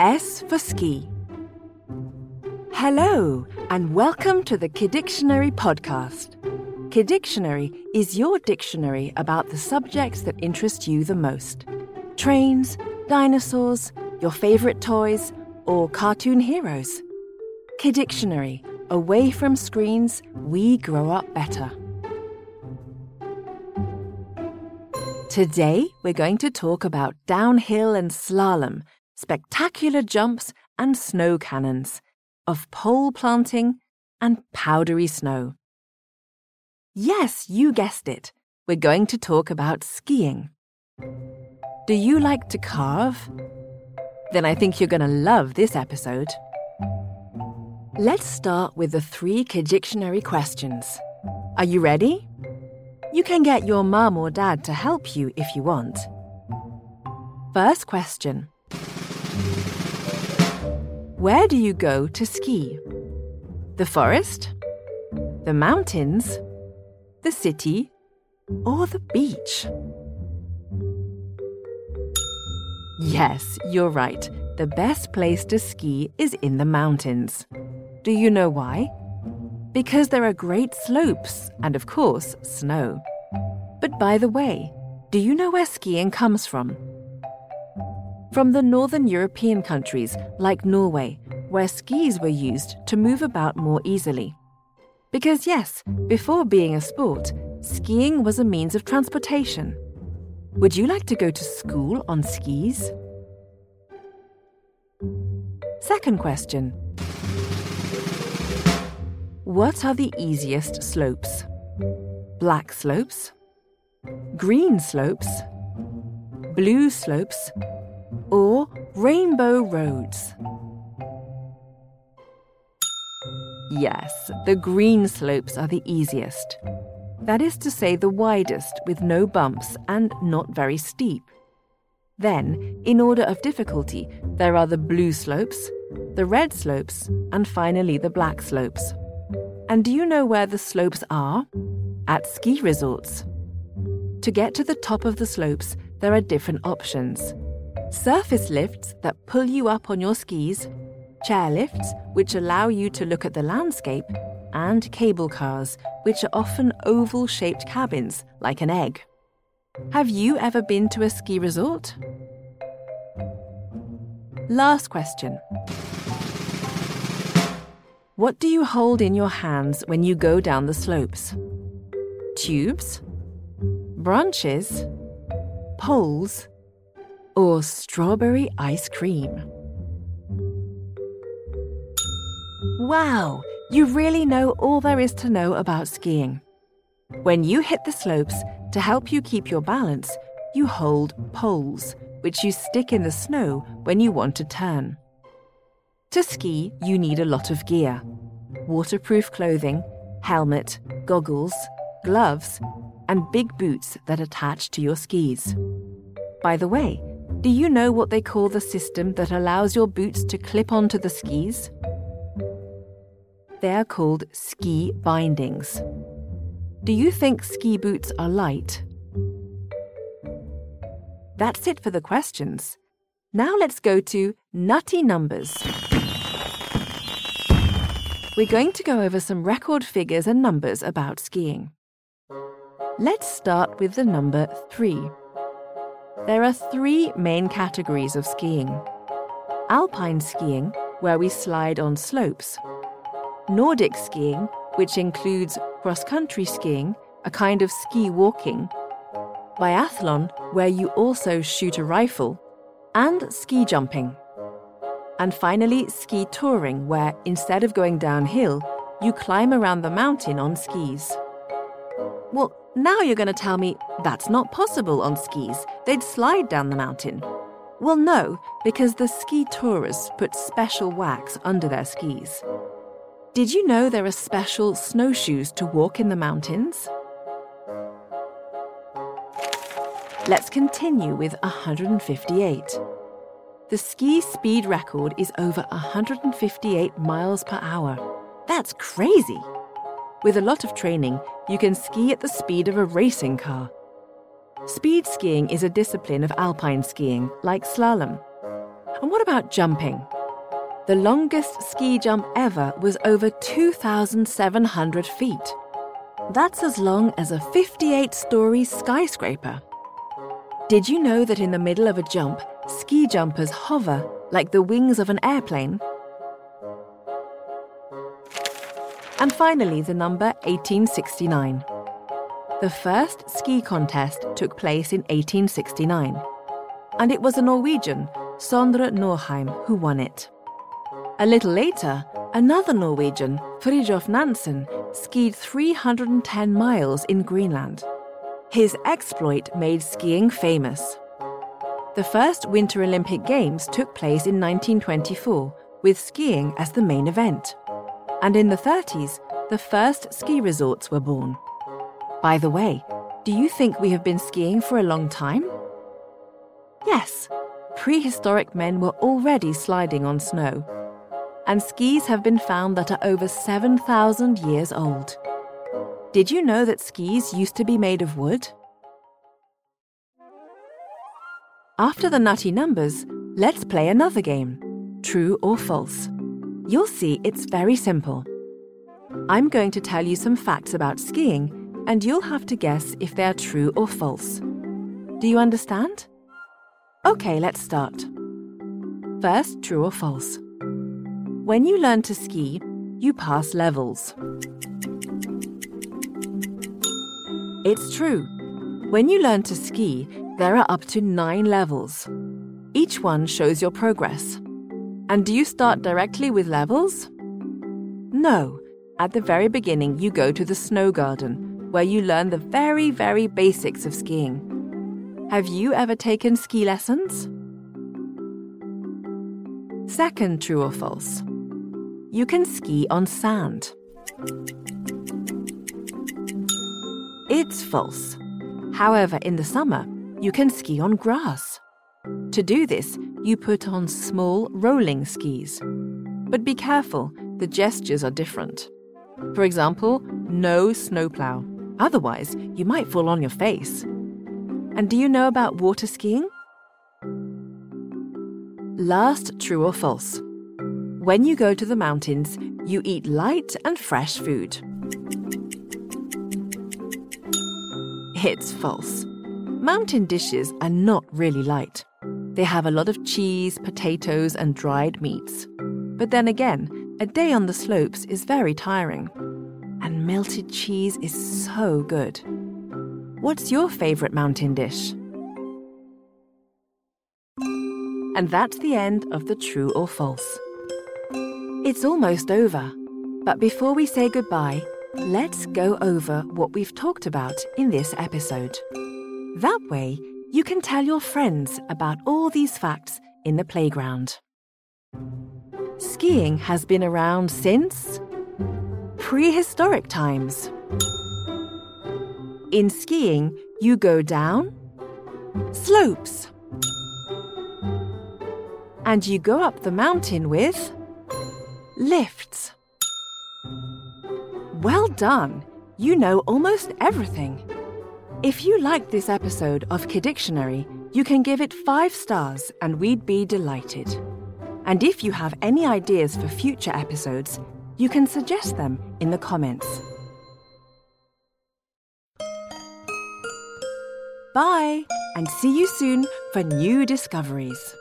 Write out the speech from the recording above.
S for ski. Hello, and welcome to the Kidictionary podcast. Kidictionary is your dictionary about the subjects that interest you the most trains, dinosaurs, your favorite toys, or cartoon heroes. Kidictionary, away from screens, we grow up better. Today, we're going to talk about downhill and slalom, spectacular jumps and snow cannons, of pole planting and powdery snow. Yes, you guessed it. We're going to talk about skiing. Do you like to carve? Then I think you're going to love this episode. Let's start with the three Kidictionary questions. Are you ready? You can get your mum or dad to help you if you want. First question Where do you go to ski? The forest? The mountains? The city? Or the beach? Yes, you're right. The best place to ski is in the mountains. Do you know why? because there are great slopes and, of course, snow. But by the way, do you know where skiing comes from? From the northern European countries like Norway, where skis were used to move about more easily. Because, yes, before being a sport, skiing was a means of transportation. Would you like to go to school on skis? Second question what are the easiest slopes? Black slopes? Green slopes? Blue slopes? Or rainbow roads? Yes, the green slopes are the easiest. That is to say, the widest, with no bumps and not very steep. Then, in order of difficulty, there are the blue slopes, the red slopes, and finally the black slopes. And do you know where the slopes are? At ski resorts. To get to the top of the slopes, there are different options surface lifts that pull you up on your skis, chair lifts, which allow you to look at the landscape, and cable cars, which are often oval shaped cabins like an egg. Have you ever been to a ski resort? Last question. What do you hold in your hands when you go down the slopes? Tubes? Branches? Poles? Or strawberry ice cream? Wow, you really know all there is to know about skiing. When you hit the slopes, to help you keep your balance, you hold poles, which you stick in the snow when you want to turn. To ski, you need a lot of gear waterproof clothing, helmet, goggles, gloves, and big boots that attach to your skis. By the way, do you know what they call the system that allows your boots to clip onto the skis? They are called ski bindings. Do you think ski boots are light? That's it for the questions. Now let's go to nutty numbers we're going to go over some record figures and numbers about skiing. Let's start with the number three. There are three main categories of skiing alpine skiing, where we slide on slopes, Nordic skiing, which includes cross country skiing, a kind of ski walking, biathlon, where you also shoot a rifle, and ski jumping. And finally, ski touring, where instead of going downhill, you climb around the mountain on skis. Well, now you're going to tell me that's not possible on skis. They'd slide down the mountain. Well, no, because the ski tourists put special wax under their skis. Did you know there are special snowshoes to walk in the mountains? Let's continue with 158. The ski speed record is over 158 miles per hour. That's crazy! With a lot of training, you can ski at the speed of a racing car. Speed skiing is a discipline of alpine skiing, like slalom. And what about jumping? The longest ski jump ever was over 2,700 feet. That's as long as a 58 story skyscraper. Did you know that in the middle of a jump, ski jumpers hover like the wings of an airplane? And finally, the number 1869. The first ski contest took place in 1869, and it was a Norwegian, Sondre Norheim, who won it. A little later, another Norwegian, Fridtjof Nansen, skied 310 miles in Greenland. His exploit made skiing famous. The first Winter Olympic Games took place in 1924, with skiing as the main event. And in the 30s, the first ski resorts were born. By the way, do you think we have been skiing for a long time? Yes, prehistoric men were already sliding on snow. And skis have been found that are over 7,000 years old. Did you know that skis used to be made of wood? After the nutty numbers, let's play another game true or false. You'll see it's very simple. I'm going to tell you some facts about skiing, and you'll have to guess if they are true or false. Do you understand? Okay, let's start. First, true or false. When you learn to ski, you pass levels. It's true. When you learn to ski, there are up to nine levels. Each one shows your progress. And do you start directly with levels? No. At the very beginning, you go to the snow garden, where you learn the very, very basics of skiing. Have you ever taken ski lessons? Second, true or false? You can ski on sand. It's false. However, in the summer, you can ski on grass. To do this, you put on small rolling skis. But be careful, the gestures are different. For example, no snowplow. Otherwise, you might fall on your face. And do you know about water skiing? Last, true or false? When you go to the mountains, you eat light and fresh food. It's false. Mountain dishes are not really light. They have a lot of cheese, potatoes, and dried meats. But then again, a day on the slopes is very tiring. And melted cheese is so good. What's your favourite mountain dish? And that's the end of the true or false. It's almost over. But before we say goodbye, let's go over what we've talked about in this episode. That way, you can tell your friends about all these facts in the playground. Skiing has been around since prehistoric times. In skiing, you go down slopes. And you go up the mountain with lifts. Well done! You know almost everything. If you liked this episode of Kidictionary, you can give it five stars and we'd be delighted. And if you have any ideas for future episodes, you can suggest them in the comments. Bye, and see you soon for new discoveries.